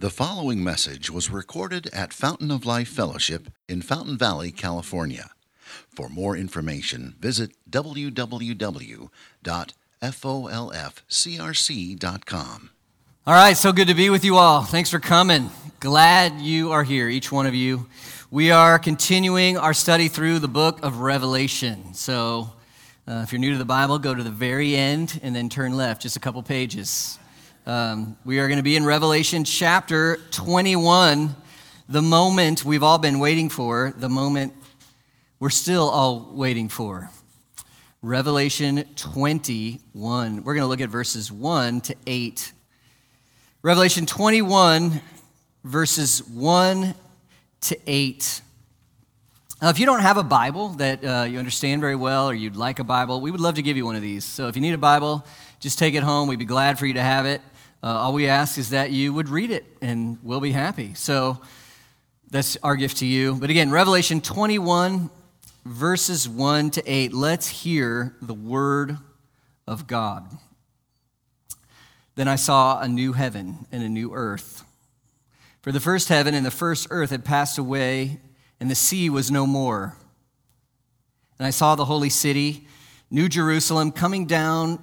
The following message was recorded at Fountain of Life Fellowship in Fountain Valley, California. For more information, visit www.folfcrc.com. All right, so good to be with you all. Thanks for coming. Glad you are here, each one of you. We are continuing our study through the book of Revelation. So, uh, if you're new to the Bible, go to the very end and then turn left just a couple pages. Um, we are going to be in Revelation chapter 21, the moment we've all been waiting for, the moment we're still all waiting for. Revelation 21. We're going to look at verses 1 to 8. Revelation 21, verses 1 to 8. Now, if you don't have a Bible that uh, you understand very well or you'd like a Bible, we would love to give you one of these. So if you need a Bible, just take it home. We'd be glad for you to have it. Uh, all we ask is that you would read it, and we'll be happy. So that's our gift to you. But again, Revelation 21, verses 1 to 8. Let's hear the word of God. Then I saw a new heaven and a new earth. For the first heaven and the first earth had passed away, and the sea was no more. And I saw the holy city, New Jerusalem, coming down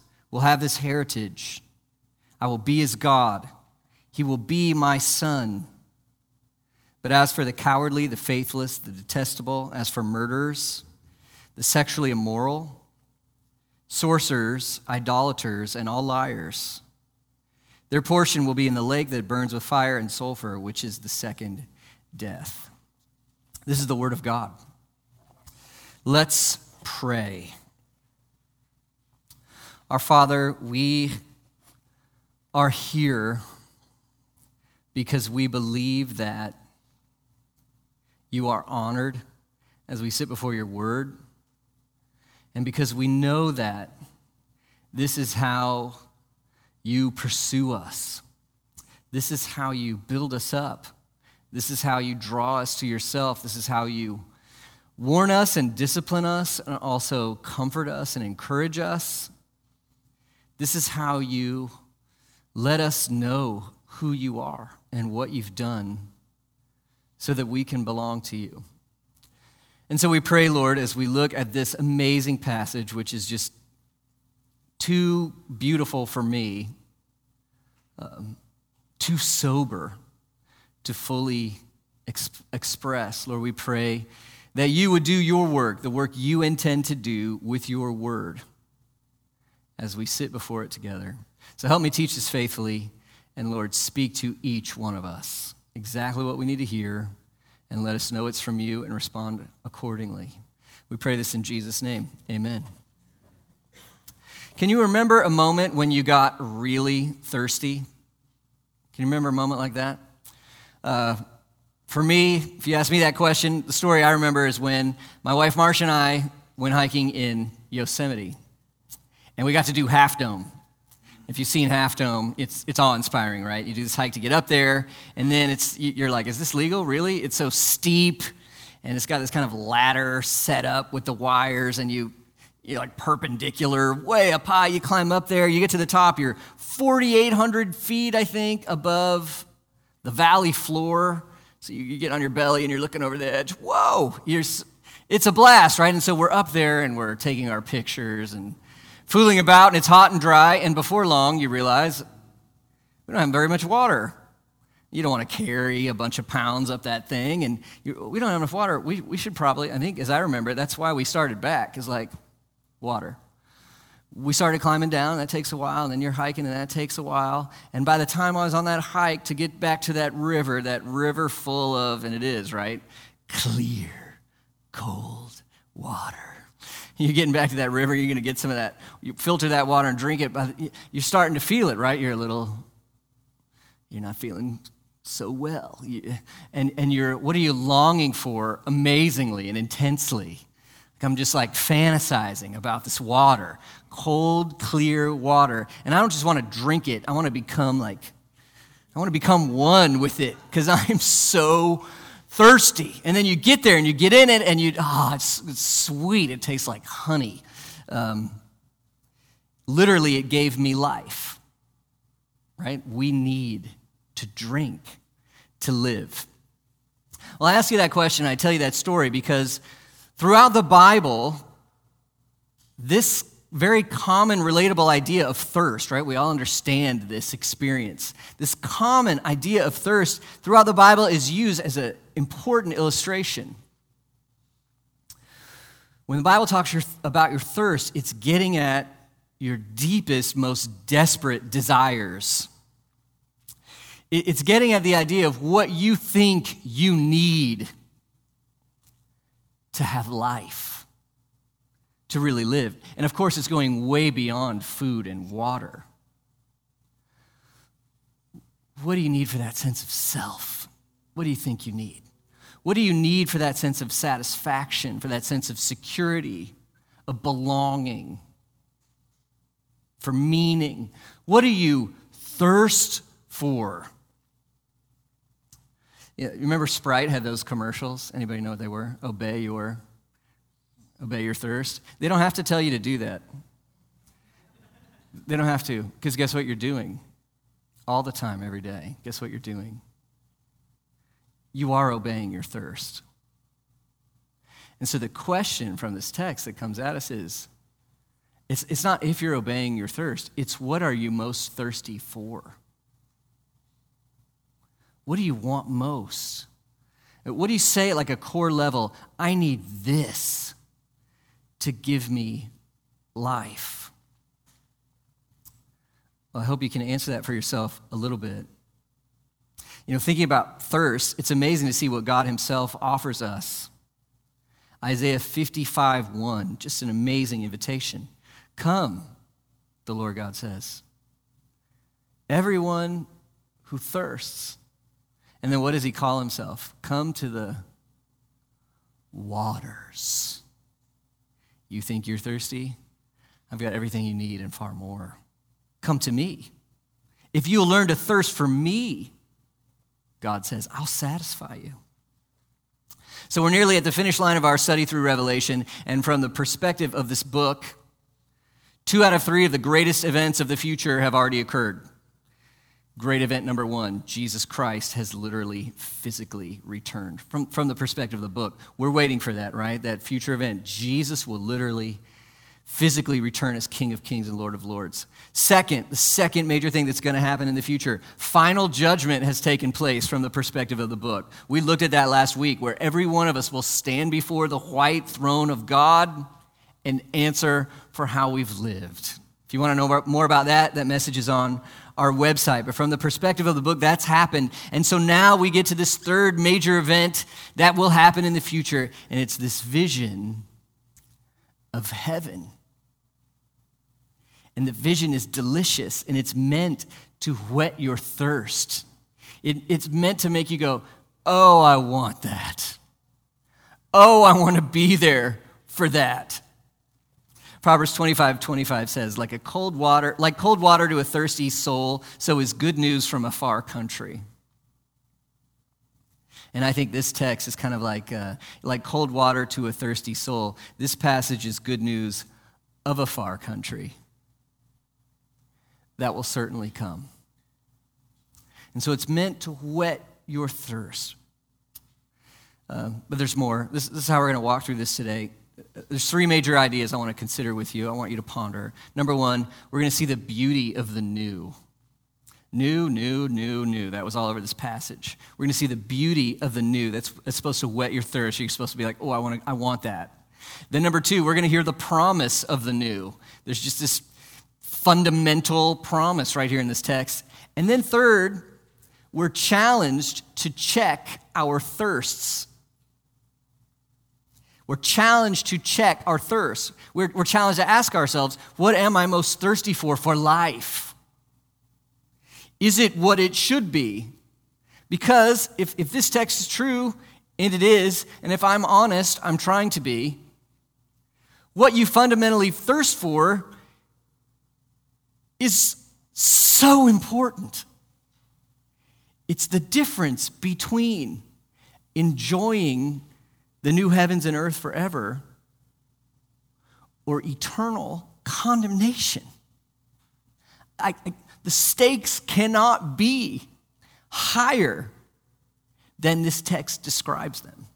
will have this heritage. I will be his God. He will be my son. But as for the cowardly, the faithless, the detestable, as for murderers, the sexually immoral, sorcerers, idolaters, and all liars, their portion will be in the lake that burns with fire and sulfur, which is the second death. This is the word of God. Let's pray. Our Father, we are here because we believe that you are honored as we sit before your word, and because we know that this is how you pursue us, this is how you build us up, this is how you draw us to yourself, this is how you warn us and discipline us, and also comfort us and encourage us. This is how you let us know who you are and what you've done so that we can belong to you. And so we pray, Lord, as we look at this amazing passage, which is just too beautiful for me, um, too sober to fully exp- express. Lord, we pray that you would do your work, the work you intend to do with your word as we sit before it together. So help me teach this faithfully, and Lord, speak to each one of us exactly what we need to hear, and let us know it's from you and respond accordingly. We pray this in Jesus' name. Amen. Can you remember a moment when you got really thirsty? Can you remember a moment like that? Uh, for me, if you ask me that question, the story I remember is when my wife Marcia and I went hiking in Yosemite and we got to do Half Dome. If you've seen Half Dome, it's, it's awe inspiring, right? You do this hike to get up there, and then it's, you're like, is this legal, really? It's so steep, and it's got this kind of ladder set up with the wires, and you, you're like perpendicular, way up high. You climb up there, you get to the top, you're 4,800 feet, I think, above the valley floor. So you, you get on your belly and you're looking over the edge. Whoa! You're, it's a blast, right? And so we're up there and we're taking our pictures and fooling about and it's hot and dry, and before long you realize we don't have very much water. You don't want to carry a bunch of pounds up that thing, and we don't have enough water. We, we should probably, I think, as I remember, that's why we started back, is like water. We started climbing down, that takes a while, and then you're hiking, and that takes a while. And by the time I was on that hike to get back to that river, that river full of, and it is, right? Clear, cold water. You're getting back to that river, you're going to get some of that, you filter that water and drink it. But you're starting to feel it, right? You're a little, you're not feeling so well. And, and you're, what are you longing for amazingly and intensely? Like I'm just like fantasizing about this water, cold, clear water. And I don't just want to drink it, I want to become like, I want to become one with it because I'm so thirsty. And then you get there and you get in it and you, ah, oh, it's, it's, sweet. It tastes like honey. Um, literally, it gave me life, right? We need to drink to live? Well, I ask you that question, I tell you that story because throughout the Bible, this very common, relatable idea of thirst, right? We all understand this experience. This common idea of thirst throughout the Bible is used as an important illustration. When the Bible talks about your thirst, it's getting at your deepest, most desperate desires. It's getting at the idea of what you think you need to have life, to really live. And of course, it's going way beyond food and water. What do you need for that sense of self? What do you think you need? What do you need for that sense of satisfaction, for that sense of security, of belonging, for meaning? What do you thirst for? Yeah, remember Sprite had those commercials? Anybody know what they were? Obey your obey your thirst. They don't have to tell you to do that. They don't have to, because guess what you're doing? All the time, every day. Guess what you're doing? You are obeying your thirst. And so the question from this text that comes at us is it's, it's not if you're obeying your thirst, it's what are you most thirsty for? What do you want most? What do you say at like a core level? I need this to give me life. Well, I hope you can answer that for yourself a little bit. You know, thinking about thirst, it's amazing to see what God Himself offers us. Isaiah 55 1, just an amazing invitation. Come, the Lord God says. Everyone who thirsts, and then what does he call himself? Come to the waters. You think you're thirsty? I've got everything you need and far more. Come to me. If you'll learn to thirst for me, God says, I'll satisfy you. So we're nearly at the finish line of our study through Revelation, and from the perspective of this book, two out of three of the greatest events of the future have already occurred. Great event number one Jesus Christ has literally physically returned. From, from the perspective of the book, we're waiting for that, right? That future event. Jesus will literally physically return as King of Kings and Lord of Lords. Second, the second major thing that's going to happen in the future final judgment has taken place from the perspective of the book. We looked at that last week, where every one of us will stand before the white throne of God and answer for how we've lived. If you want to know more about that, that message is on our website. But from the perspective of the book, that's happened. And so now we get to this third major event that will happen in the future, and it's this vision of heaven. And the vision is delicious, and it's meant to whet your thirst. It, it's meant to make you go, Oh, I want that. Oh, I want to be there for that. Proverbs 25, 25 says, like a cold water, like cold water to a thirsty soul, so is good news from a far country. And I think this text is kind of like, uh, like cold water to a thirsty soul. This passage is good news of a far country that will certainly come. And so it's meant to whet your thirst. Uh, but there's more. This, this is how we're going to walk through this today there's three major ideas I want to consider with you. I want you to ponder. Number one, we're going to see the beauty of the new. New, new, new, new. That was all over this passage. We're going to see the beauty of the new. That's, that's supposed to whet your thirst. You're supposed to be like, oh, I want, to, I want that. Then, number two, we're going to hear the promise of the new. There's just this fundamental promise right here in this text. And then, third, we're challenged to check our thirsts. We're challenged to check our thirst. We're, we're challenged to ask ourselves, what am I most thirsty for for life? Is it what it should be? Because if, if this text is true, and it is, and if I'm honest, I'm trying to be, what you fundamentally thirst for is so important. It's the difference between enjoying the new heavens and earth forever or eternal condemnation. I, I, the stakes cannot be higher than this text describes them.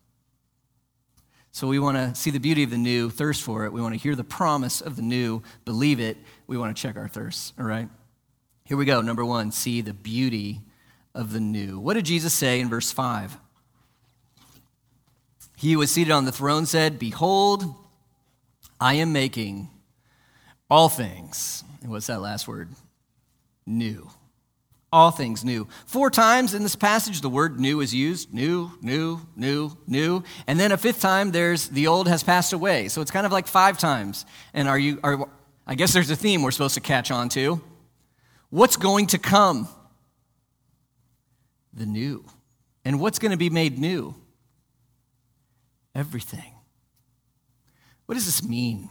So we want to see the beauty of the new, thirst for it. We want to hear the promise of the new, believe it. We want to check our thirst, all right? Here we go. Number one, see the beauty of the new. What did Jesus say in verse 5? He who was seated on the throne said, Behold, I am making all things. And what's that last word? new. All things new. Four times in this passage, the word new is used new, new, new, new. And then a fifth time, there's the old has passed away. So it's kind of like five times. And are you, are, I guess there's a theme we're supposed to catch on to. What's going to come? The new. And what's going to be made new? Everything. What does this mean?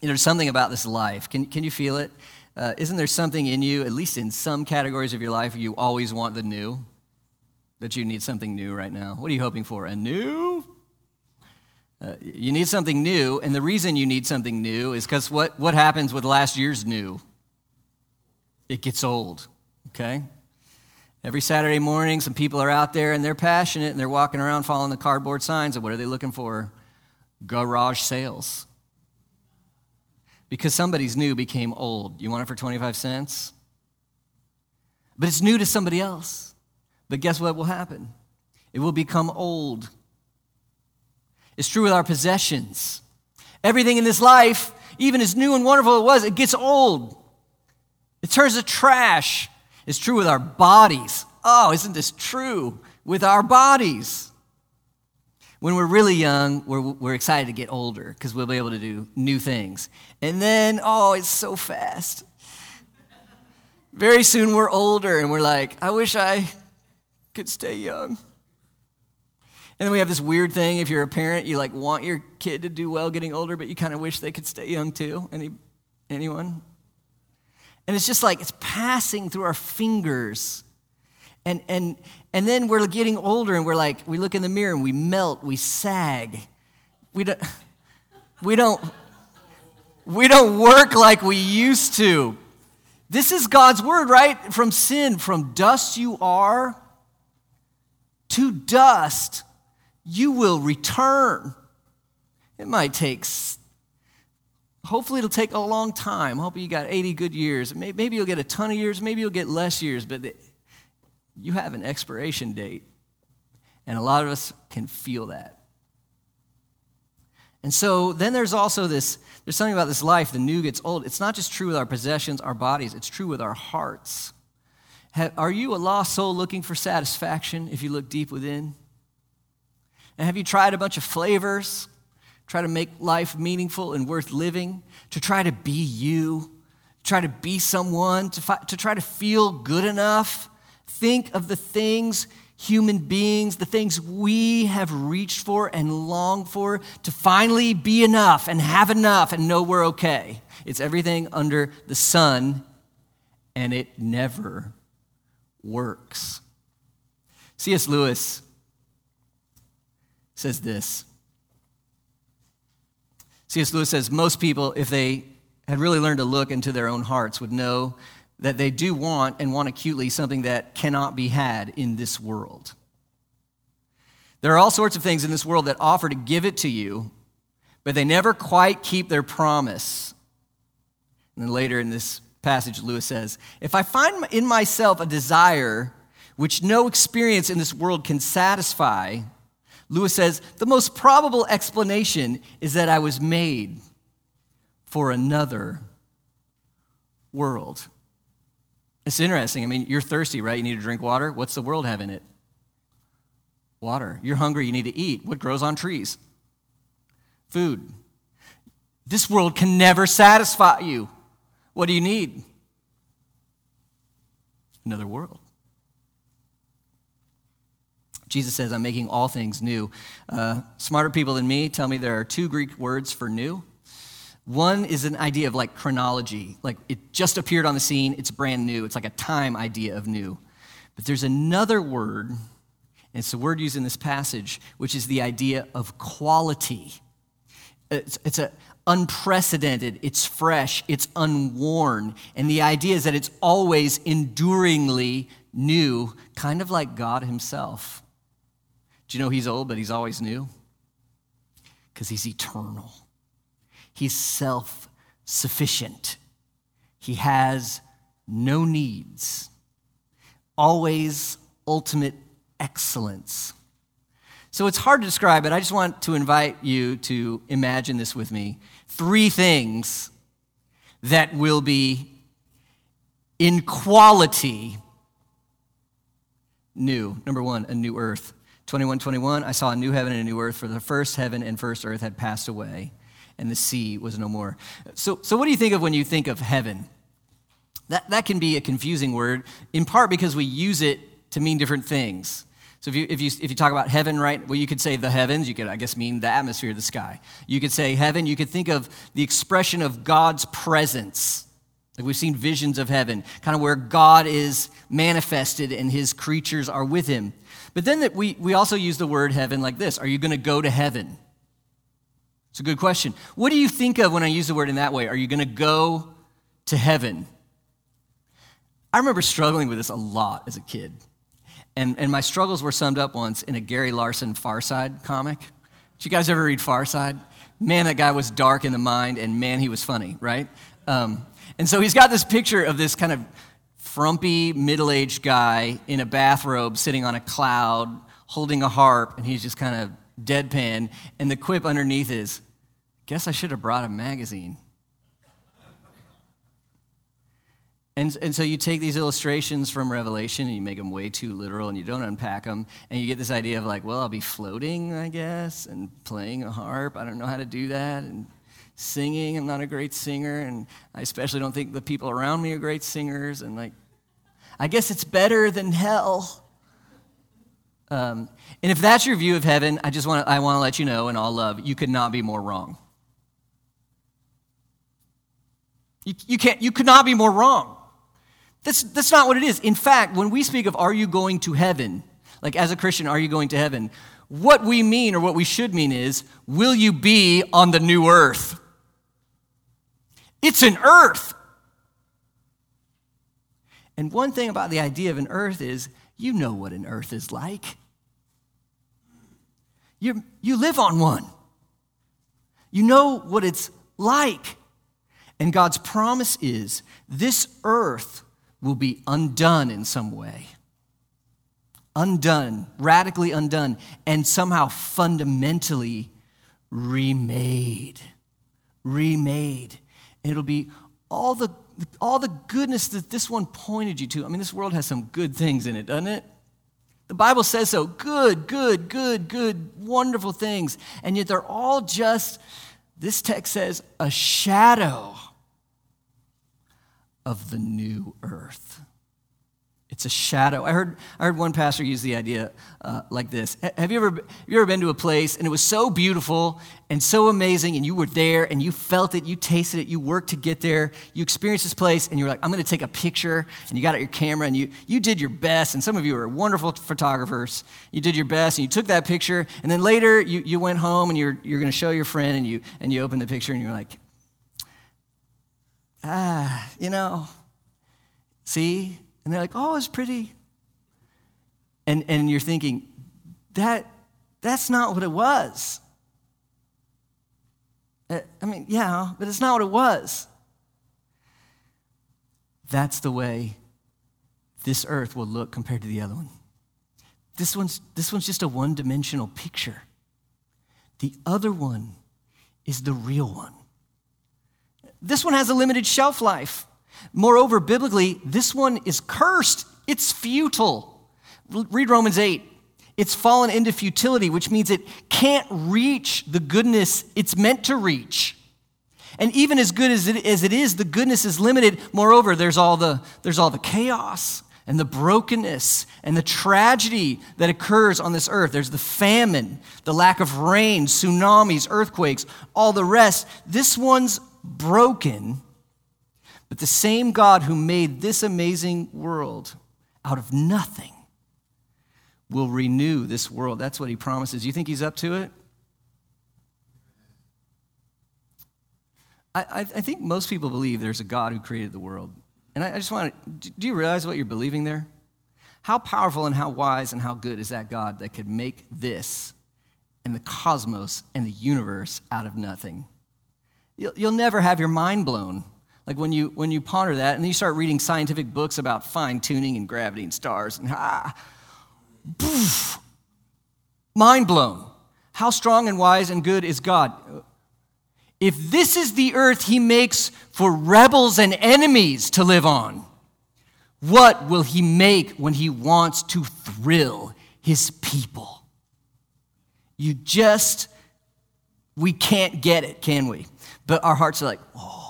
You know, there's something about this life. Can, can you feel it? Uh, isn't there something in you, at least in some categories of your life, you always want the new? That you need something new right now? What are you hoping for? A new? Uh, you need something new, and the reason you need something new is because what, what happens with last year's new? It gets old, okay? Every Saturday morning, some people are out there and they're passionate and they're walking around following the cardboard signs. And what are they looking for? Garage sales because somebody's new became old. You want it for 25 cents? But it's new to somebody else. But guess what will happen? It will become old. It's true with our possessions. Everything in this life, even as new and wonderful it was, it gets old. It turns to trash. It's true with our bodies. Oh, isn't this true with our bodies? When we're really young, we're, we're excited to get older because we'll be able to do new things. And then, oh, it's so fast. Very soon we're older and we're like, I wish I could stay young. And then we have this weird thing if you're a parent, you like want your kid to do well getting older, but you kind of wish they could stay young too. Any anyone? And it's just like it's passing through our fingers. And and and then we're getting older and we're like, we look in the mirror and we melt, we sag. We don't, we don't, we don't work like we used to. This is God's word, right? From sin, from dust you are, to dust you will return. It might take, hopefully, it'll take a long time. Hopefully, you got 80 good years. Maybe you'll get a ton of years, maybe you'll get less years, but you have an expiration date. And a lot of us can feel that. And so then there's also this there's something about this life, the new gets old. It's not just true with our possessions, our bodies, it's true with our hearts. Have, are you a lost soul looking for satisfaction if you look deep within? And have you tried a bunch of flavors, try to make life meaningful and worth living, to try to be you, try to be someone, to, fi- to try to feel good enough? Think of the things human beings, the things we have reached for and longed for to finally be enough and have enough and know we're okay. It's everything under the sun, and it never works. C.S. Lewis says this. C.S. Lewis says most people, if they had really learned to look into their own hearts, would know that they do want and want acutely something that cannot be had in this world. There are all sorts of things in this world that offer to give it to you, but they never quite keep their promise. And then later in this passage, Lewis says If I find in myself a desire which no experience in this world can satisfy, Lewis says, the most probable explanation is that I was made for another world. It's interesting. I mean, you're thirsty, right? You need to drink water. What's the world have in it? Water. You're hungry, you need to eat. What grows on trees? Food. This world can never satisfy you. What do you need? Another world. Jesus says, I'm making all things new. Uh, smarter people than me tell me there are two Greek words for new. One is an idea of like chronology, like it just appeared on the scene, it's brand new. It's like a time idea of new. But there's another word, and it's the word used in this passage, which is the idea of quality. It's, it's a unprecedented, it's fresh, it's unworn. And the idea is that it's always enduringly new, kind of like God Himself. Do you know He's old, but He's always new? Because He's eternal. He's self sufficient. He has no needs, always ultimate excellence. So it's hard to describe it. I just want to invite you to imagine this with me. Three things that will be in quality new. Number one, a new earth. 2121, I saw a new heaven and a new earth, for the first heaven and first earth had passed away and the sea was no more. So, so what do you think of when you think of heaven? That, that can be a confusing word, in part because we use it to mean different things. So if you, if, you, if you talk about heaven, right, well, you could say the heavens, you could, I guess, mean the atmosphere, the sky. You could say heaven, you could think of the expression of God's presence. Like we've seen visions of heaven, kind of where God is manifested and his creatures are with him. But then that we, we also use the word heaven like this Are you going to go to heaven? It's a good question. What do you think of when I use the word in that way? Are you going to go to heaven? I remember struggling with this a lot as a kid. And, and my struggles were summed up once in a Gary Larson Far Side comic. Did you guys ever read Far Side? Man, that guy was dark in the mind, and man, he was funny, right? Um, and so he's got this picture of this kind of frumpy, middle aged guy in a bathrobe sitting on a cloud holding a harp, and he's just kind of deadpan. And the quip underneath is, Guess I should have brought a magazine. And, and so you take these illustrations from Revelation and you make them way too literal and you don't unpack them. And you get this idea of like, well, I'll be floating, I guess, and playing a harp. I don't know how to do that. And singing, I'm not a great singer. And I especially don't think the people around me are great singers. And like, I guess it's better than hell. Um, and if that's your view of heaven, I just want to, I want to let you know in all love, you could not be more wrong. You, you, can't, you could not be more wrong. That's, that's not what it is. In fact, when we speak of are you going to heaven, like as a Christian, are you going to heaven? What we mean or what we should mean is, will you be on the new earth? It's an earth. And one thing about the idea of an earth is, you know what an earth is like. You, you live on one. You know what it's like. And God's promise is this earth will be undone in some way. Undone, radically undone, and somehow fundamentally remade. Remade. It'll be all the, all the goodness that this one pointed you to. I mean, this world has some good things in it, doesn't it? The Bible says so. Good, good, good, good, wonderful things. And yet they're all just, this text says, a shadow of the new earth. It's a shadow. I heard, I heard one pastor use the idea uh, like this. Have you, ever, have you ever been to a place and it was so beautiful and so amazing and you were there and you felt it, you tasted it, you worked to get there, you experienced this place and you're like, I'm going to take a picture and you got out your camera and you, you did your best and some of you are wonderful photographers. You did your best and you took that picture and then later you, you went home and you're, you're going to show your friend and you, and you open the picture and you're like, ah, you know, see? And they're like, oh, it's pretty. And, and you're thinking, that, that's not what it was. Uh, I mean, yeah, but it's not what it was. That's the way this earth will look compared to the other one. This one's, this one's just a one dimensional picture. The other one is the real one. This one has a limited shelf life. Moreover, biblically, this one is cursed. It's futile. Read Romans 8. It's fallen into futility, which means it can't reach the goodness it's meant to reach. And even as good as it, as it is, the goodness is limited. Moreover, there's all, the, there's all the chaos and the brokenness and the tragedy that occurs on this earth. There's the famine, the lack of rain, tsunamis, earthquakes, all the rest. This one's broken, but the same God who made this amazing world out of nothing will renew this world. That's what he promises. You think he's up to it? I, I, think most people believe there's a God who created the world. And I, I just want to, do you realize what you're believing there? How powerful and how wise and how good is that God that could make this and the cosmos and the universe out of nothing? You'll, you'll never have your mind blown. Like when you, when you ponder that and then you start reading scientific books about fine tuning and gravity and stars and ah, poof, mind blown. How strong and wise and good is God? If this is the earth he makes for rebels and enemies to live on, what will he make when he wants to thrill his people? You just, we can't get it, can we? But our hearts are like, oh.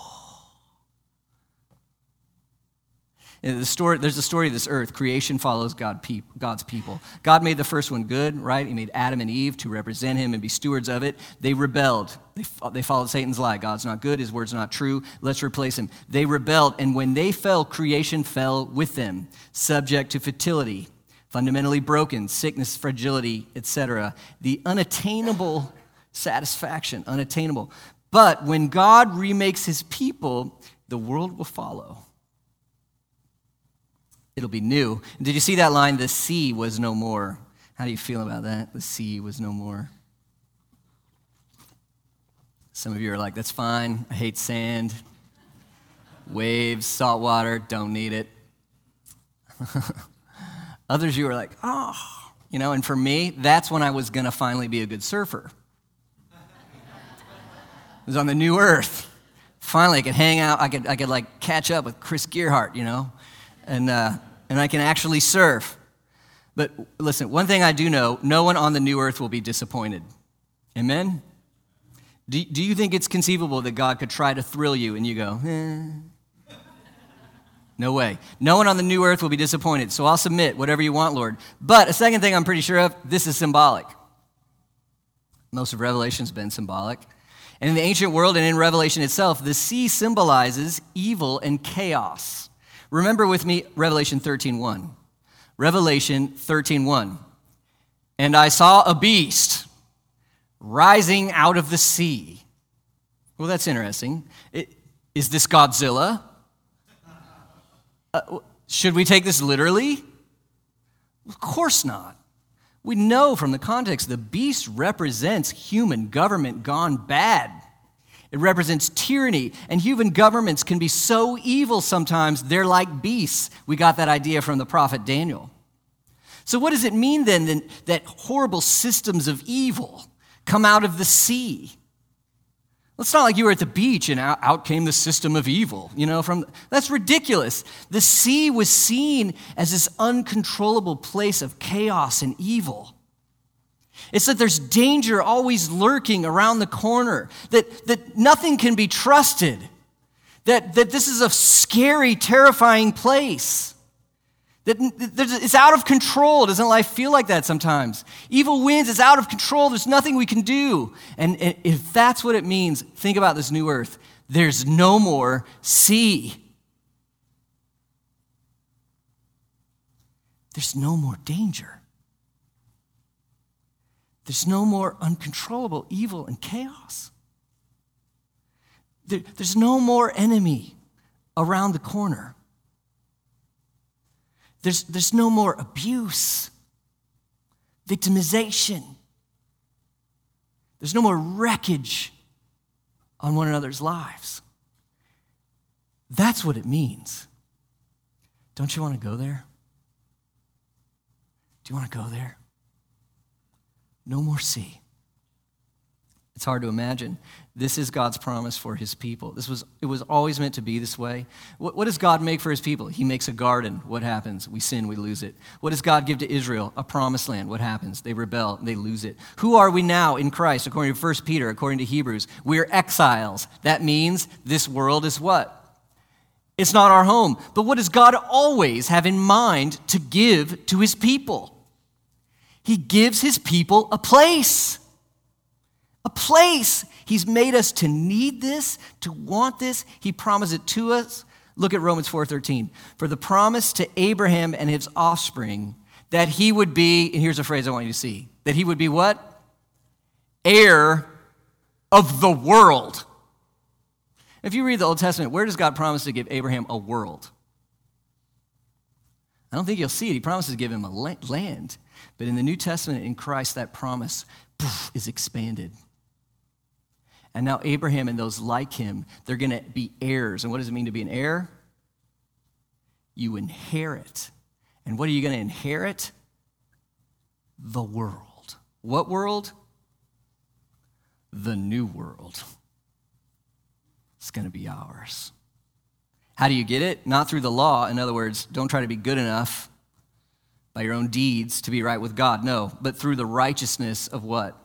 Uh, the story, there's a story of this earth. Creation follows God, God's people. God made the first one good, right? He made Adam and Eve to represent him and be stewards of it. They rebelled. They, they followed Satan's lie. God's not good. His word's not true. Let's replace him. They rebelled. And when they fell, creation fell with them, subject to fertility, fundamentally broken, sickness, fragility, etc. The unattainable satisfaction, unattainable. But when God remakes his people, the world will follow it'll be new. Did you see that line? The sea was no more. How do you feel about that? The sea was no more. Some of you are like, that's fine. I hate sand, waves, salt water, don't need it. Others you are like, oh, you know, and for me, that's when I was going to finally be a good surfer. it was on the new earth. Finally, I could hang out, I could, I could like catch up with Chris Gearhart, you know, and uh, and I can actually serve. But listen, one thing I do know no one on the new earth will be disappointed. Amen? Do, do you think it's conceivable that God could try to thrill you and you go, eh? No way. No one on the new earth will be disappointed. So I'll submit whatever you want, Lord. But a second thing I'm pretty sure of this is symbolic. Most of Revelation's been symbolic. And in the ancient world and in Revelation itself, the sea symbolizes evil and chaos. Remember with me Revelation 13:1. Revelation 13:1. And I saw a beast rising out of the sea. Well, that's interesting. It, is this Godzilla? Uh, should we take this literally? Of course not. We know from the context the beast represents human government gone bad. It represents tyranny, and human governments can be so evil sometimes, they're like beasts. We got that idea from the prophet Daniel. So, what does it mean then that horrible systems of evil come out of the sea? It's not like you were at the beach and out came the system of evil, you know, from that's ridiculous. The sea was seen as this uncontrollable place of chaos and evil. It's that there's danger always lurking around the corner, that, that nothing can be trusted, that, that this is a scary, terrifying place. That it's out of control. Doesn't life feel like that sometimes? Evil wins, it's out of control. There's nothing we can do. And if that's what it means, think about this new earth. There's no more sea. There's no more danger. There's no more uncontrollable evil and chaos. There, there's no more enemy around the corner. There's, there's no more abuse, victimization. There's no more wreckage on one another's lives. That's what it means Don't you want to go there? Do you want to go there? No more sea. It's hard to imagine. This is God's promise for his people. This was, it was always meant to be this way. What, what, does God make for his people? He makes a garden. What happens? We sin, we lose it. What does God give to Israel? A promised land. What happens? They rebel, they lose it. Who are we now in Christ? According to 1 Peter, according to Hebrews, we're exiles. That means this world is what? It's not our home. But what does God always have in mind to give to his people? He gives his people a place a place. He's made us to need this, to want this. He promised it to us. Look at Romans 4:13. For the promise to Abraham and his offspring that he would be, and here's a phrase I want you to see, that he would be what? Heir of the world. If you read the Old Testament, where does God promise to give Abraham a world? I don't think you'll see it. He promises to give him a land. But in the New Testament, in Christ, that promise poof, is expanded. And now Abraham and those like him, they're going to be heirs. And what does it mean to be an heir? You inherit. And what are you going to inherit? The world. What world? The new world. It's going to be ours. How do you get it? Not through the law. In other words, don't try to be good enough by your own deeds to be right with God. No, but through the righteousness of what?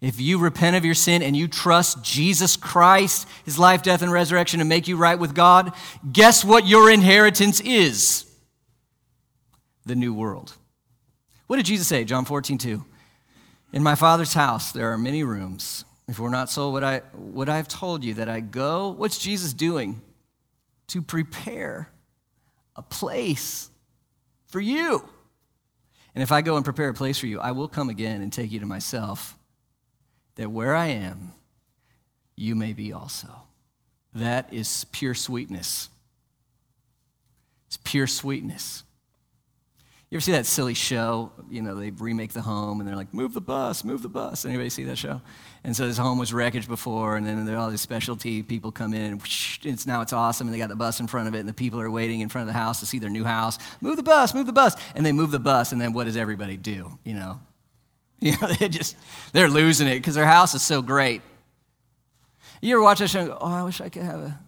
If you repent of your sin and you trust Jesus Christ, his life, death, and resurrection to make you right with God, guess what your inheritance is? The new world. What did Jesus say? John 14, 2. In my Father's house there are many rooms. If we're not so, would I, would I have told you that I go? What's Jesus doing? To prepare a place for you. And if I go and prepare a place for you, I will come again and take you to myself that where I am, you may be also. That is pure sweetness. It's pure sweetness. You ever see that silly show? You know, they remake the home and they're like, move the bus, move the bus. Anybody see that show? And so this home was wreckage before, and then there are all these specialty people come in, and whoosh, it's, now it's awesome, and they got the bus in front of it, and the people are waiting in front of the house to see their new house. Move the bus, move the bus. And they move the bus, and then what does everybody do? You know, You know, they just, they're losing it because their house is so great. You ever watch that show and go, oh, I wish I could have a,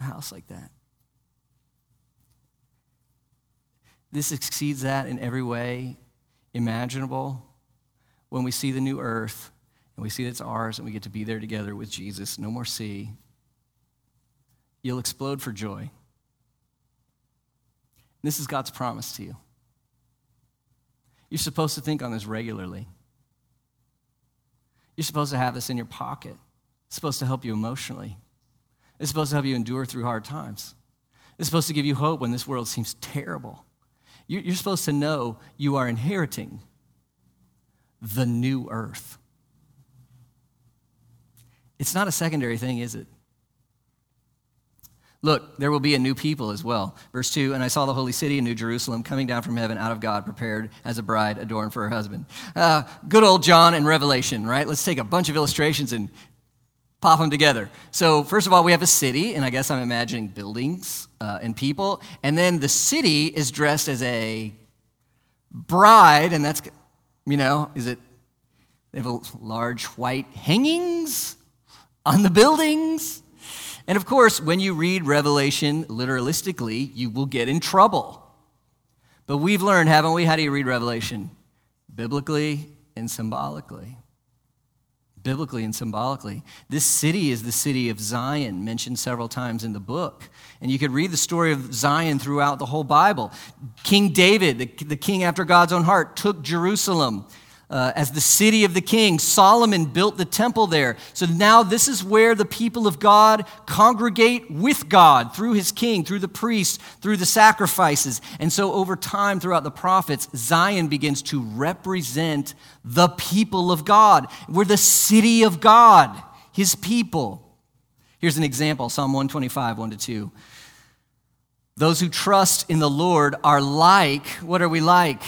a house like that? This exceeds that in every way imaginable when we see the new earth and we see it's ours and we get to be there together with Jesus. No more sea. You'll explode for joy. This is God's promise to you. You're supposed to think on this regularly. You're supposed to have this in your pocket. It's supposed to help you emotionally. It's supposed to help you endure through hard times. It's supposed to give you hope when this world seems terrible. You're supposed to know you are inheriting the new earth. It's not a secondary thing, is it? Look, there will be a new people as well. Verse 2 And I saw the holy city, a new Jerusalem, coming down from heaven out of God, prepared as a bride adorned for her husband. Uh, good old John and Revelation, right? Let's take a bunch of illustrations and pop them together. So, first of all, we have a city, and I guess I'm imagining buildings uh, and people. And then the city is dressed as a bride, and that's, you know, is it, they have large white hangings on the buildings? And of course, when you read Revelation literalistically, you will get in trouble. But we've learned, haven't we? How do you read Revelation? Biblically and symbolically. Biblically and symbolically. This city is the city of Zion, mentioned several times in the book. And you could read the story of Zion throughout the whole Bible. King David, the, king after God's own heart, took Jerusalem uh, as the city of the king. Solomon built the temple there. So now this is where the people of God congregate with God through his king, through the priests, through the sacrifices. And so over time, throughout the prophets, Zion begins to represent the people of God. We're the city of God, his people. Here's an example Psalm 125, 1 to 2. Those who trust in the Lord are like, what are we like?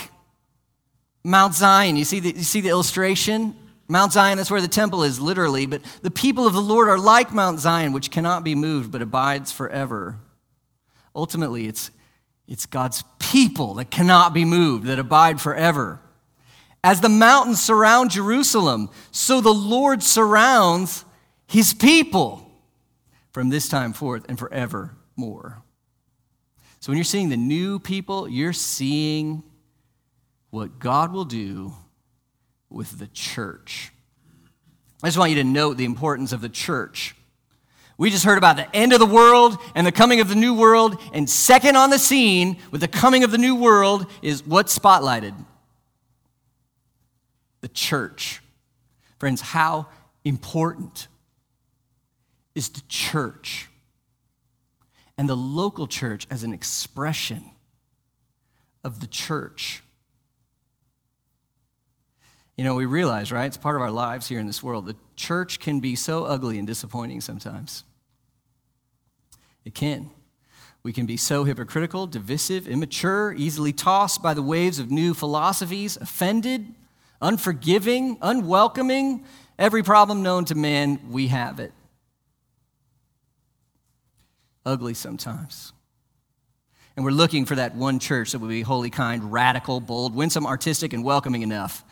Mount Zion. You see the, you see the illustration? Mount Zion, that's where the temple is, literally. But the people of the Lord are like Mount Zion, which cannot be moved, but abides forever. Ultimately, it's, it's God's people that cannot be moved, that abide forever. As the mountains surround Jerusalem, so the Lord surrounds his people from this time forth and forevermore. So when you're seeing the new people, you're seeing what God will do with the church. I just want you to note the importance of the church. We just heard about the end of the world and the coming of the new world, and second on the scene with the coming of the new world is what spotlighted? The church. Friends, how important is the church and the local church as an expression of the church? You know, we realize, right? It's part of our lives here in this world. The church can be so ugly and disappointing sometimes. It can. We can be so hypocritical, divisive, immature, easily tossed by the waves of new philosophies, offended, unforgiving, unwelcoming. Every problem known to man, we have it. Ugly sometimes. And we're looking for that one church that will be holy, kind, radical, bold, winsome, artistic, and welcoming enough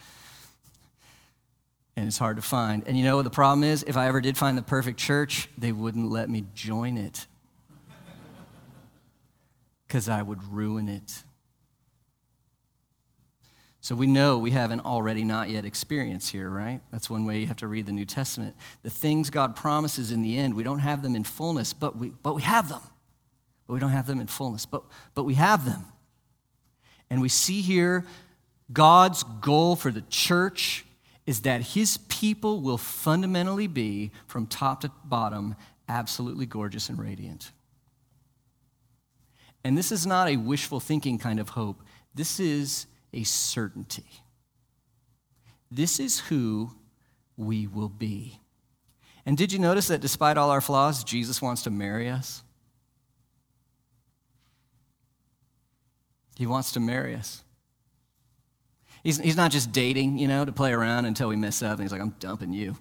and it's hard to find. And you know what the problem is? If I ever did find the perfect church, they wouldn't let me join it because I would ruin it. So we know we have an already not yet experience here, right? That's one way you have to read the New Testament. The things God promises in the end, we don't have them in fullness, but we, but we have them. But we don't have them in fullness, but, but we have them. And we see here God's goal for the church is that his people will fundamentally be, from top to bottom, absolutely gorgeous and radiant. And this is not a wishful thinking kind of hope, this is a certainty. This is who we will be. And did you notice that despite all our flaws, Jesus wants to marry us? He wants to marry us. He's, he's not just dating, you know, to play around until we mess up and he's like, I'm dumping you.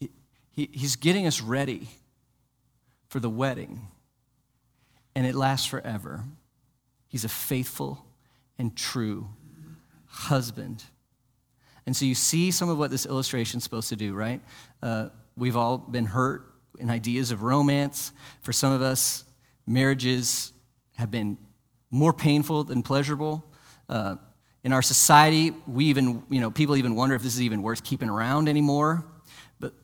He, he, he's getting us ready for the wedding, and it lasts forever. He's a faithful and true husband. And so you see some of what this illustration is supposed to do, right? Uh, we've all been hurt in ideas of romance. For some of us, marriages have been more painful than pleasurable. Uh, in our society, we even, you know, people even wonder if this is even worth keeping around anymore. But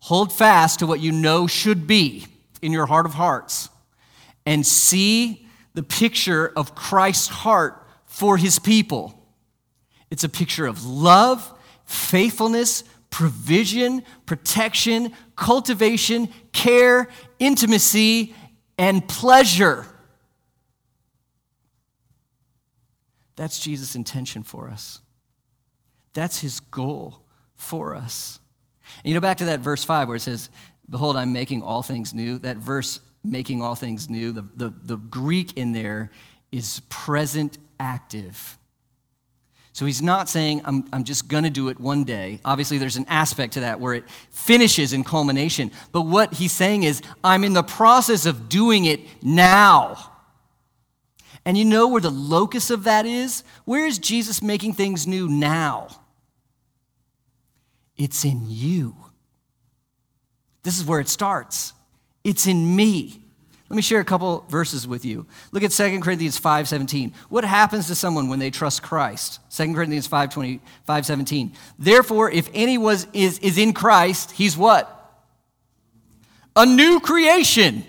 hold fast to what you know should be in your heart of hearts and see the picture of Christ's heart for his people. It's a picture of love, faithfulness, provision, protection, cultivation, care, intimacy, and pleasure. That's Jesus' intention for us. That's his goal for us. And you know, back to that verse 5 where it says, Behold, I'm making all things new. That verse, making all things new, the, the, the Greek in there is present active. So he's not saying, I'm, I'm just going to do it one day. Obviously, there's an aspect to that where it finishes in culmination. But what he's saying is, I'm in the process of doing it now. And you know where the locus of that is? Where is Jesus making things new now? It's in you. This is where it starts. It's in me. Let me share a couple verses with you. Look at 2 Corinthians 5:17. What happens to someone when they trust Christ? 2 Corinthians 5:20, 5:17. Therefore, if any was is, is in Christ, he's what? A new creation.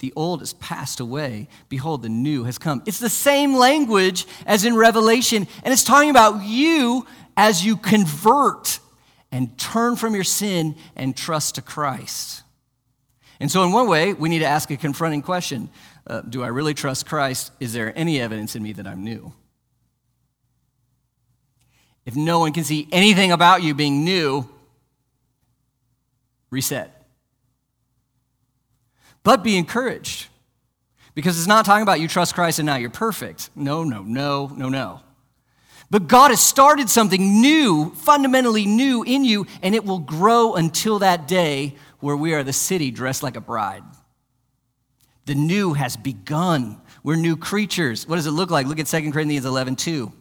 The old has passed away. Behold, the new has come. It's the same language as in Revelation, and it's talking about you as you convert and turn from your sin and trust to Christ. And so, in one way, we need to ask a confronting question uh, Do I really trust Christ? Is there any evidence in me that I'm new? If no one can see anything about you being new, reset. But be encouraged because it's not talking about you trust Christ and now you're perfect. No, no, no, no, no. But God has started something new, fundamentally new in you, and it will grow until that day where we are the city dressed like a bride. The new has begun. We're new creatures. What does it look like? Look at 2 Corinthians 11, 2.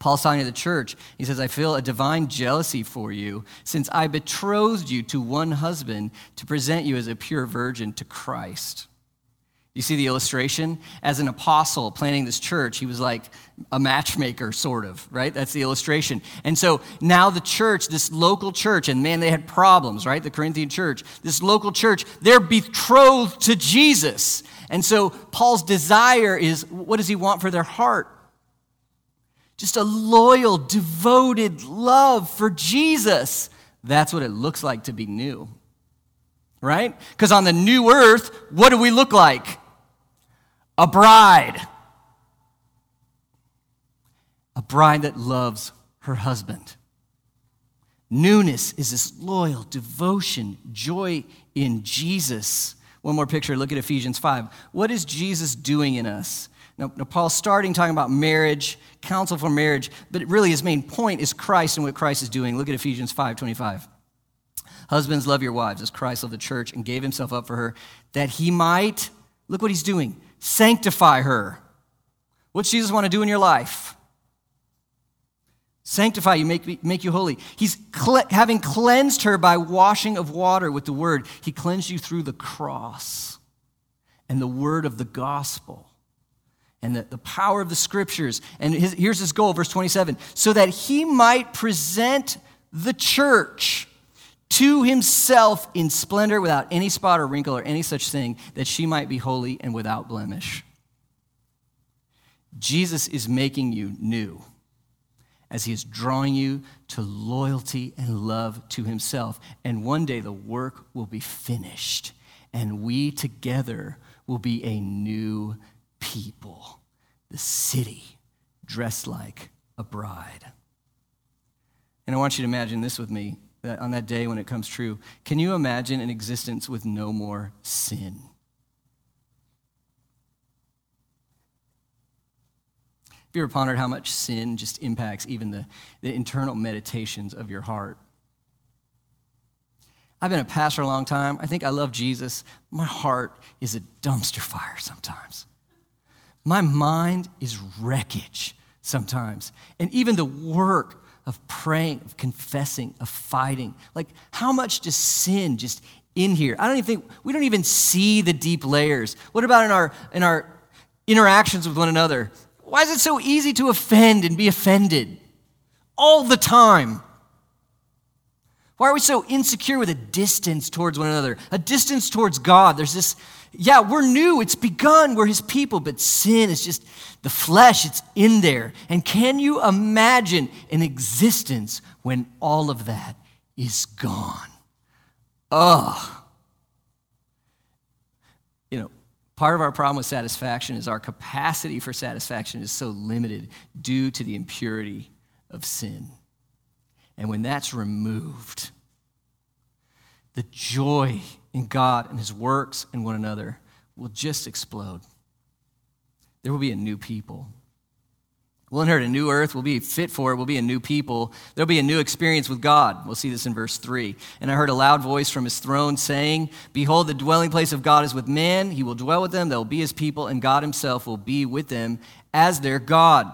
Paul's talking to the church. He says, I feel a divine jealousy for you since I betrothed you to one husband to present you as a pure virgin to Christ. You see the illustration? As an apostle planning this church, he was like a matchmaker, sort of, right? That's the illustration. And so now the church, this local church, and man, they had problems, right? The Corinthian church, this local church, they're betrothed to Jesus. And so Paul's desire is what does he want for their heart? Just a loyal, devoted love for Jesus. That's what it looks like to be new right? Because on the new earth, what do we look like? a bride. A bride that loves her husband. Newness is this loyal devotion, joy in Jesus. One more picture, look at Ephesians 5. What is Jesus doing in us? Now, now, Paul's starting talking about marriage, counsel for marriage, but really his main point is Christ and what Christ is doing. Look at Ephesians 5 25. Husbands, love your wives as Christ loved the church and gave himself up for her, that he might, look what he's doing, sanctify her. What's Jesus want to do in your life? Sanctify you, make, make you holy. He's having cleansed her by washing of water with the word. He cleansed you through the cross and the word of the gospel and the, the power of the scriptures. And his, here's his goal, verse 27 so that he might present the church to himself in splendor without any spot or wrinkle or any such thing, that she might be holy and without blemish. Jesus is making you new as he is drawing you to loyalty and love to himself. And one day the work will be finished, and we together will be a new people, the city dressed like a bride. And I want you to imagine this with me that on that day when it comes true, can you imagine an existence with no more sin? Have you ever pondered how much sin just impacts even the, the internal meditations of your heart? I've been a pastor a long time. I think I love Jesus. My heart is a dumpster fire sometimes. My mind is wreckage sometimes. And even the work of praying, of confessing, of fighting. Like, how much does sin just in here? I don't even think, we don't even see the deep layers. What about in our, in our interactions with one another? Why is it so easy to offend and be offended all the time? Why are we so insecure with a distance towards one another, a distance towards God? There's this, yeah, we're new, it's begun, we're His people, but sin is just the flesh, it's in there. And can you imagine an existence when all of that is gone? Ugh. You know, part of our problem with satisfaction is our capacity for satisfaction is so limited due to the impurity of sin. And when that's removed, the joy in God and His works and one another will just explode. There will be a new people. We'll inherit a new earth. We'll be fit for it. We'll be a new people. There'll be a new experience with God. We'll see this in verse 3. And I heard a loud voice from his throne saying, Behold, the dwelling place of God is with men. He will dwell with them. They'll be his people, and God himself will be with them as their God.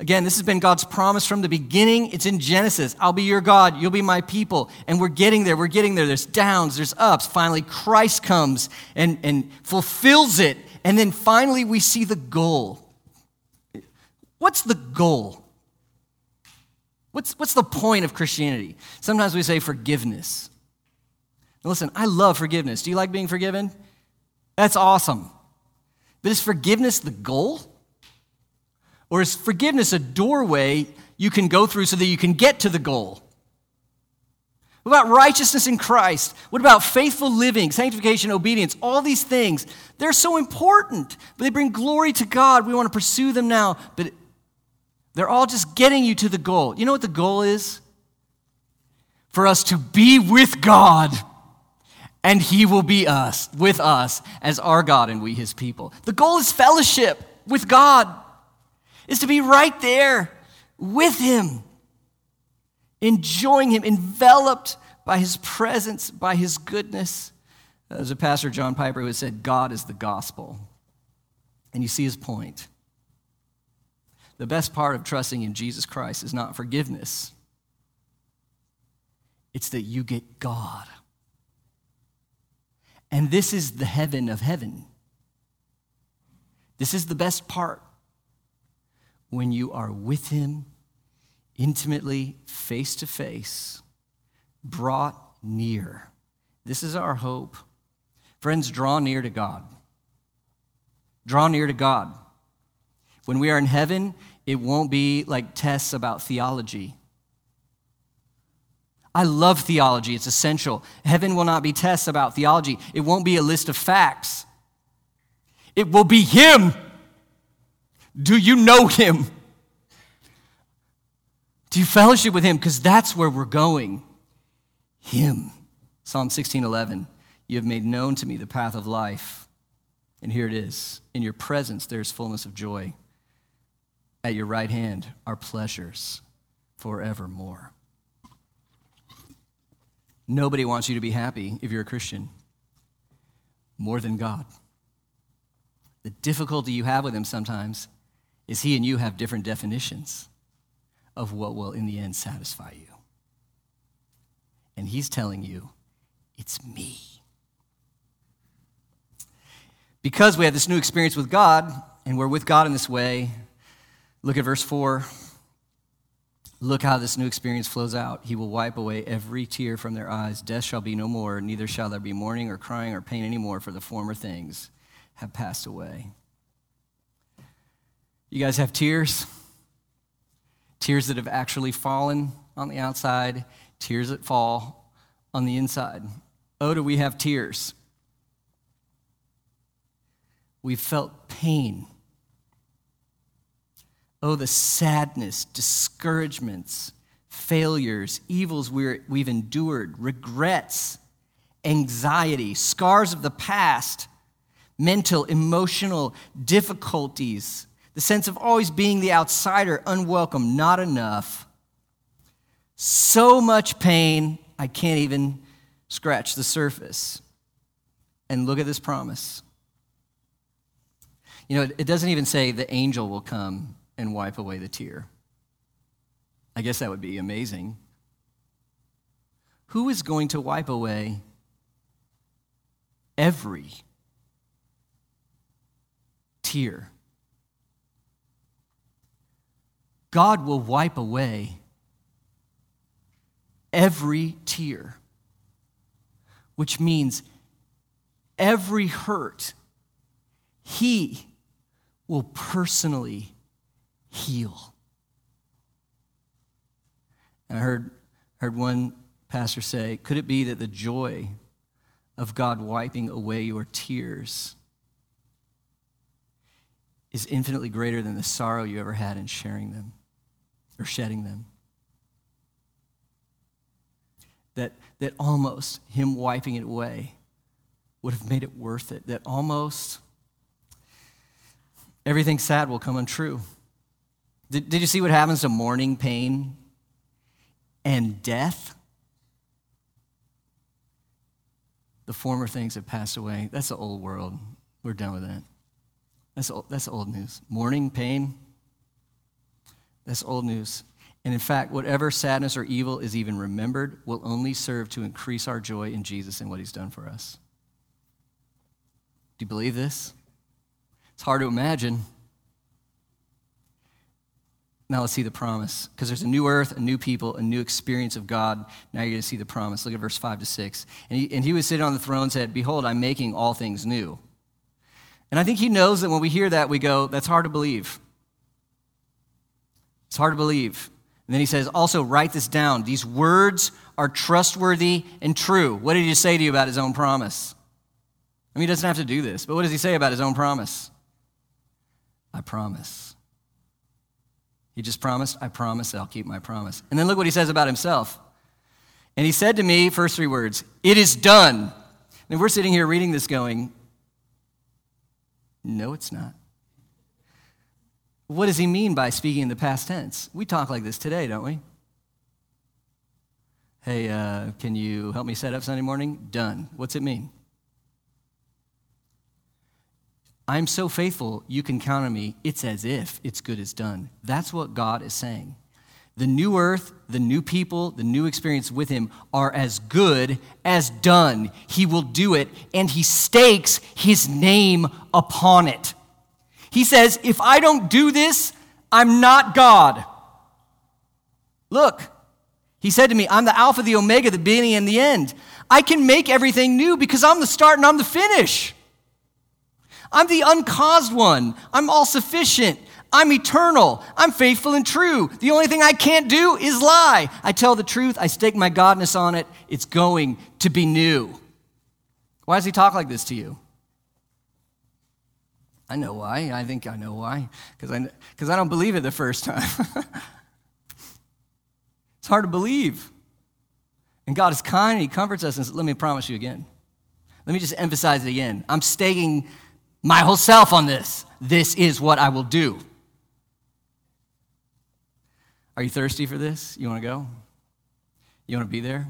Again, this has been God's promise from the beginning. It's in Genesis. I'll be your God. You'll be my people. And we're getting there. We're getting there. There's downs, there's ups. Finally, Christ comes and, and fulfills it. And then finally, we see the goal. What's the goal? What's, what's the point of Christianity? Sometimes we say forgiveness. Now listen, I love forgiveness. Do you like being forgiven? That's awesome. But is forgiveness the goal? Or is forgiveness a doorway you can go through so that you can get to the goal? What about righteousness in Christ? What about faithful living, sanctification, obedience? All these things, they're so important, but they bring glory to God. We want to pursue them now, but they're all just getting you to the goal. You know what the goal is? For us to be with God, and He will be us, with us, as our God and we His people. The goal is fellowship with God is to be right there with Him, enjoying Him, enveloped by His presence, by His goodness. There's a pastor, John Piper, who said, God is the gospel. And you see his point. The best part of trusting in Jesus Christ is not forgiveness, it's that you get God. And this is the heaven of heaven. This is the best part. When you are with Him intimately, face to face, brought near. This is our hope. Friends, draw near to God. Draw near to God. When we are in heaven, it won't be like tests about theology. I love theology, it's essential. Heaven will not be tests about theology, it won't be a list of facts. It will be Him. Do you know Him? Do you fellowship with Him? Because that's where we're going. Him. Psalm 16:11. You have made known to me the path of life. And here it is. In your presence there is fullness of joy. At your right hand are pleasures forevermore. Nobody wants you to be happy if you're a Christian more than God. The difficulty you have with Him sometimes is He and you have different definitions of what will, in the end, satisfy you. And He's telling you, it's me. Because we have this new experience with God, and we're with God in this way, look at verse 4. Look how this new experience flows out. He will wipe away every tear from their eyes. Death shall be no more, neither shall there be mourning or crying or pain anymore, for the former things have passed away. You guys have tears? Tears that have actually fallen on the outside, tears that fall on the inside. Oh, do we have tears? We've felt pain Oh, the sadness, discouragements, failures, evils we have endured, regrets, anxiety, scars of the past, mental, emotional difficulties, the sense of always being the outsider, unwelcome, not enough. So much pain, I can't even scratch the surface. And look at this promise. You know, it doesn't even say the angel will come and wipe away the tear. I guess that would be amazing. Who is going to wipe away every tear? God will wipe away every tear, which means every hurt, He will personally heal. And I heard, heard one pastor say, Could it be that the joy of God wiping away your tears is infinitely greater than the sorrow you ever had in sharing them or shedding them? That, that almost Him wiping it away would have made it worth it. That almost everything sad will come untrue. Did, did you see what happens to mourning, pain, and death? The former things have passed away. That's the old world. We're done with that. That's old, that's old news. Mourning, pain, that's old news. And in fact, whatever sadness or evil is even remembered will only serve to increase our joy in Jesus and what he's done for us. Do you believe this? It's hard to imagine. Now let's see the promise. Because there's a new earth, a new people, a new experience of God. Now you're going to see the promise. Look at verse 5 to 6. And he, and he was sitting on the throne and said, Behold, I'm making all things new. And I think he knows that when we hear that, we go, That's hard to believe. It's hard to believe. And then he says, Also, write this down. These words are trustworthy and true. What did he say to you about his own promise? I mean, he doesn't have to do this, but what does he say about his own promise? I promise. He just promised, I promise I'll keep my promise. And then look what he says about himself. And he said to me, first three words, It is done. And we're sitting here reading this going, No, it's not. What does he mean by speaking in the past tense? We talk like this today, don't we? Hey, uh, can you help me set up Sunday morning? Done. What's it mean? I'm so faithful, you can count on me. It's as if it's good as done. That's what God is saying. The new earth, the new people, the new experience with Him are as good as done. He will do it, and He stakes His name upon it. He says, If I don't do this, I'm not God. Look, He said to me, I'm the Alpha, the Omega, the beginning and the end. I can make everything new because I'm the start and I'm the finish. I'm the uncaused one. I'm all sufficient. I'm eternal. I'm faithful and true. The only thing I can't do is lie. I tell the truth. I stake my godness on it. It's going to be new. Why does he talk like this to you? I know why. I think I know why. Because I, cause I don't believe it the first time. it's hard to believe. And God is kind. And He comforts us. And says, let me promise you again. Let me just emphasize it again. I'm staking my whole self on this. This is what I will do. Are you thirsty for this? You want to go? You want to be there?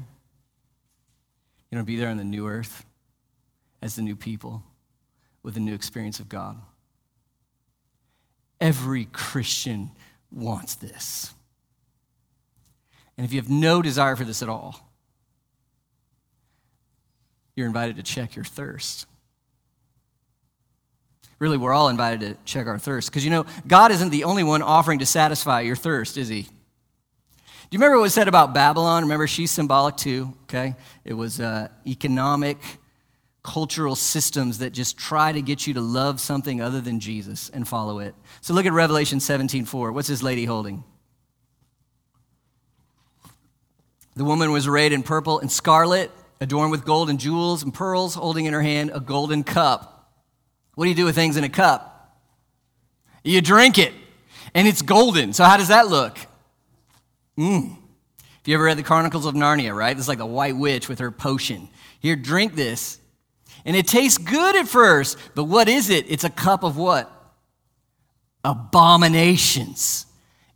You want to be there on the new earth as the new people with a new experience of God? Every Christian wants this. And if you have no desire for this at all, you're invited to check your thirst really we're all invited to check our thirst. Because you know, God isn't the only one offering to satisfy your thirst, is He? Do you remember what was said about Babylon? Remember, she's symbolic too, okay? It was uh, economic, cultural systems that just try to get you to love something other than Jesus and follow it. So look at Revelation 17 4. What's this lady holding? The woman was arrayed in purple and scarlet, adorned with gold and jewels and pearls, holding in her hand a golden cup what do you do with things in a cup? You drink it, and it's golden. So, how does that look? Mmm. If you ever read the Chronicles of Narnia, right? Is like the white witch with her potion. Here, drink this. And it tastes good at first, but what is it? It's a cup of what? Abominations,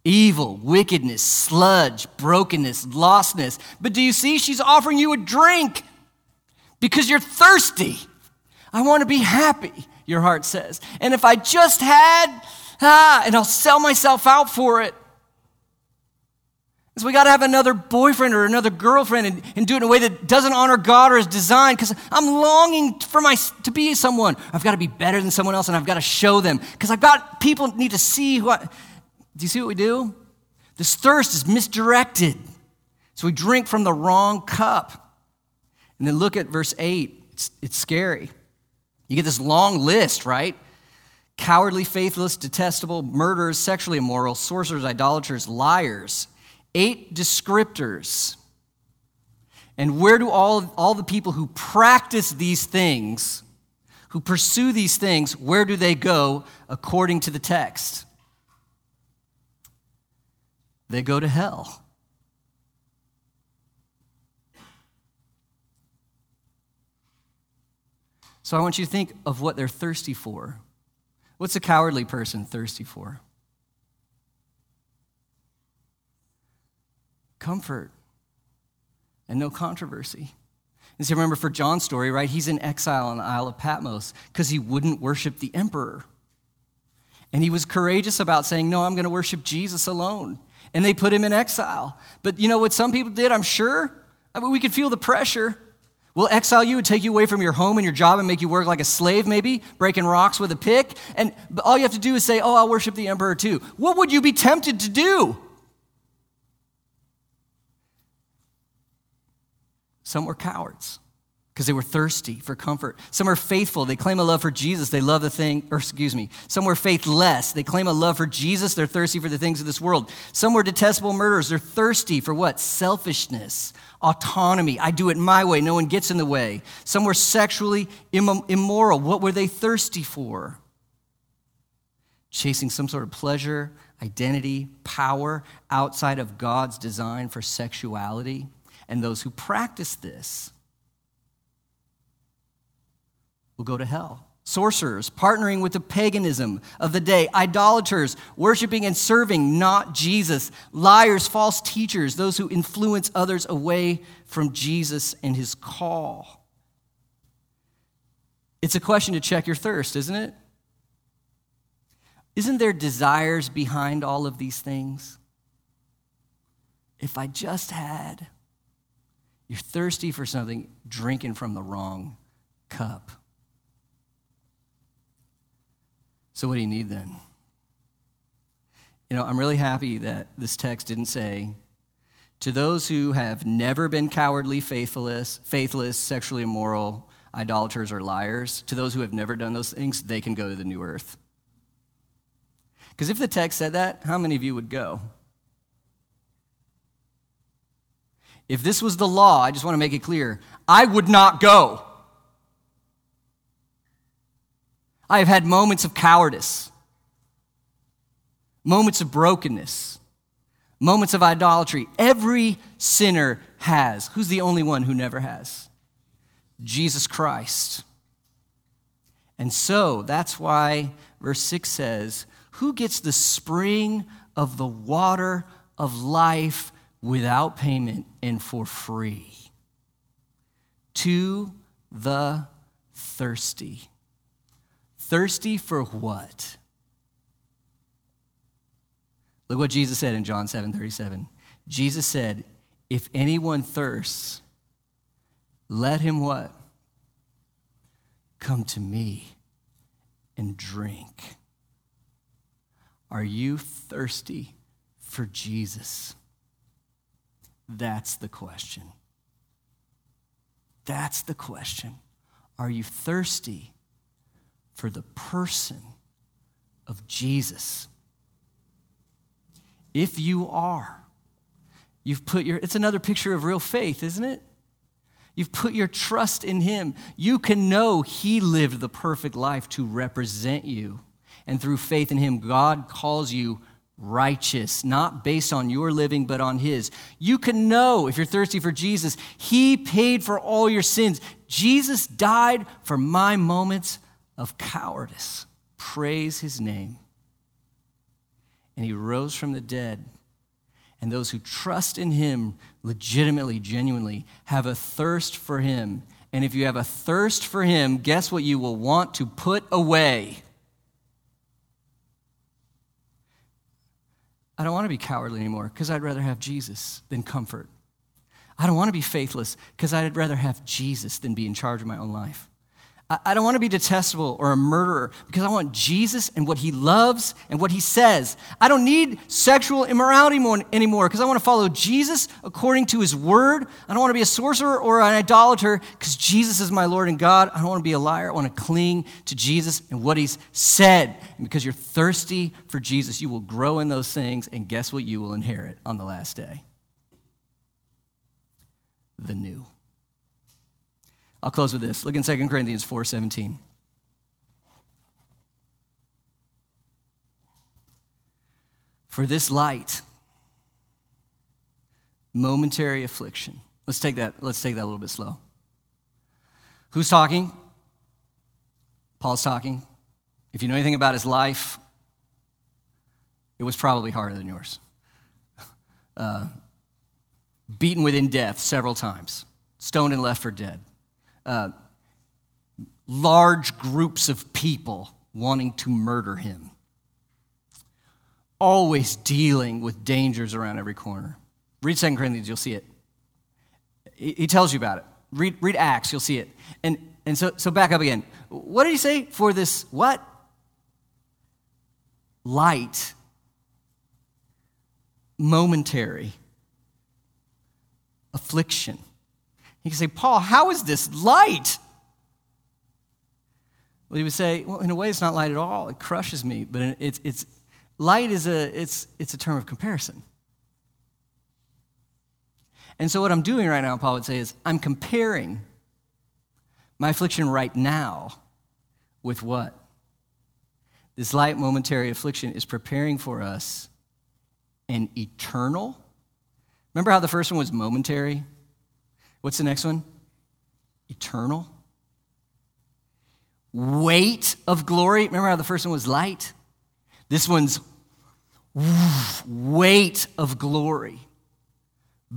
evil, wickedness, sludge, brokenness, lostness. But do you see? She's offering you a drink because you're thirsty. I want to be happy your heart says. And if I just had, ah, and I'll sell myself out for it. So we got to have another boyfriend or another girlfriend and, and, do it in a way that doesn't honor God or His design because I'm longing for my to be someone. I've got to be better than someone else and I've got to show them because I've got people need to see what. Do you see what we do? This thirst is misdirected. So we drink from the wrong cup. And then look at verse 8. It's, it's scary. You get this long list, right? Cowardly, faithless, detestable, murderers, sexually immoral, sorcerers, idolaters, liars. Eight descriptors. And where do all, all the people who practice these things, who pursue these things, where do they go according to the text? They go to hell. So I want you to think of what they're thirsty for. What's a cowardly person thirsty for? Comfort and no controversy. And so remember for John's story, right? He's in exile on the Isle of Patmos because he wouldn't worship the emperor. And he was courageous about saying, No, I'm going to worship Jesus alone. And they put him in exile. But you know what some people did, I'm sure? I mean, we could feel the pressure. We'll exile you and take you away from your home and your job and make you work like a slave, maybe, breaking rocks with a pick. And all you have to do is say, Oh, I'll worship the emperor too. What would you be tempted to do? Some were cowards because they were thirsty for comfort. Some are faithful. They claim a love for Jesus. They love the thing, or excuse me. Some were faithless. They claim a love for Jesus. They're thirsty for the things of this world. Some were detestable murderers. They're thirsty for what? Selfishness, autonomy. I do it my way. No one gets in the way. Some were sexually immoral. What were they thirsty for? Chasing some sort of pleasure, identity, power outside of God's design for sexuality. And those who practice this, will go to hell. Sorcerers, partnering with the paganism of the day, idolaters, worshiping and serving not Jesus, liars, false teachers, those who influence others away from Jesus and his call. It's a question to check your thirst, isn't it? Isn't there desires behind all of these things? If I just had, you're thirsty for something, drinking from the wrong cup. So, what do you need then? You know, I'm really happy that this text didn't say, to those who have never been cowardly, faithless, faithless, sexually immoral, idolaters, or liars, to those who have never done those things, they can go to the new earth. Because if the text said that, how many of you would go? If this was the law, I just want to make it clear, I would not go. I have had moments of cowardice, moments of brokenness, moments of idolatry. Every sinner has. Who's the only one who never has? Jesus Christ. And so that's why verse 6 says, Who gets the spring of the water of life without payment and for free? To the thirsty. Thirsty for what? Look what Jesus said in John 7 37. Jesus said, If anyone thirsts, let him what? Come to me and drink. Are you thirsty for Jesus? That's the question. That's the question. Are you thirsty for the person of Jesus? If you are, you've put your, it's another picture of real faith, isn't it? You've put your trust in Him. You can know He lived the perfect life to represent you. And through faith in Him, God calls you righteous, not based on your living, but on His. You can know, if you're thirsty for Jesus, He paid for all your sins. Jesus died for my moments of cowardice. Praise His name. And He rose from the dead and those who trust in him legitimately, genuinely, have a thirst for him. And if you have a thirst for him, guess what you will want to put away? I don't want to be cowardly anymore because I'd rather have Jesus than comfort. I don't want to be faithless because I'd rather have Jesus than be in charge of my own life. I don't want to be detestable or a murderer because I want Jesus and what he loves and what he says. I don't need sexual immorality anymore because I want to follow Jesus according to his word. I don't want to be a sorcerer or an idolater because Jesus is my Lord and God. I don't want to be a liar. I want to cling to Jesus and what he's said. And because you're thirsty for Jesus, you will grow in those things, and guess what you will inherit on the last day? The new. I'll close with this. Look in 2 Corinthians 4:17. For this light, momentary affliction. Let's take that, let's take that a little bit slow. Who's talking? Paul's talking. If you know anything about his life, it was probably harder than yours. Uh, beaten within death several times, stoned and left for dead uh, large groups of people wanting to murder him. Always dealing with dangers around every corner. Read 2 Corinthians, you'll see it. He tells you about it. Read, read Acts, you'll see it. And, and so, so back up again. What did he say? For this what? Light, momentary affliction. You can say, Paul, how is this light? Well, he would say, well, in a way, it's not light at all. It crushes me, but it's, it's light is a, it's, it's a term of comparison. And so, what I'm doing right now, Paul would say, is I'm comparing my affliction right now with what? This light momentary affliction is preparing for us an eternal. Remember how the first one was momentary? What's the next one? Eternal. Weight of glory. Remember how the first one was light? This one's weight of glory.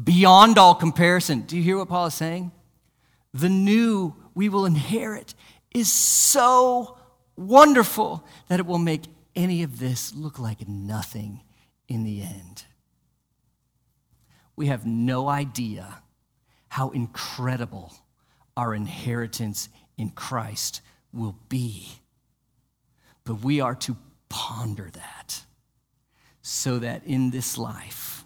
Beyond all comparison. Do you hear what Paul is saying? The new we will inherit is so wonderful that it will make any of this look like nothing in the end. We have no idea how incredible our inheritance in Christ will be. But we are to ponder that so that in this life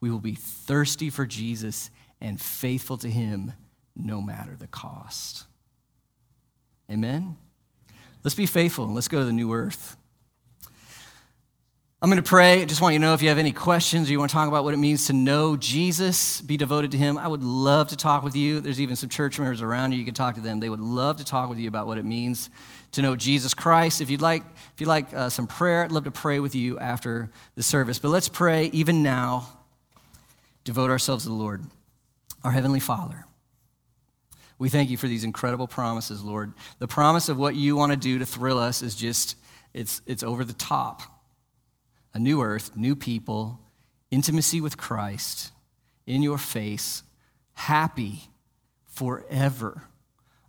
we will be thirsty for Jesus and faithful to Him no matter the cost. Amen? Let's be faithful and let's go to the new earth. I'm going to pray. I just want you to know if you have any questions or you want to talk about what it means to know Jesus, be devoted to Him. I would love to talk with you. There's even some church members around you. You can talk to them. They would love to talk with you about what it means to know Jesus Christ. If you'd like, if you'd like uh, some prayer, I'd love to pray with you after the service. But let's pray even now. Devote ourselves to the Lord, our Heavenly Father. We thank you for these incredible promises, Lord. The promise of what you want to do to thrill us is just, it's, it's over the top a new earth, new people, intimacy with Christ in your face, happy forever.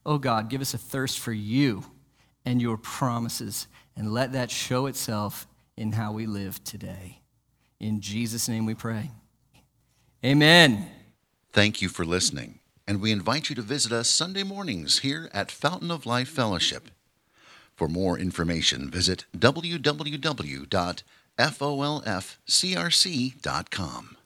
Oh God, give us a thirst for you and your promises, and let that show itself in how we live today. In Jesus' name we pray. Amen. Thank you for listening, and we invite you to visit us Sunday mornings here at Fountain of Life Fellowship. For more information, visit www folfcrc.com.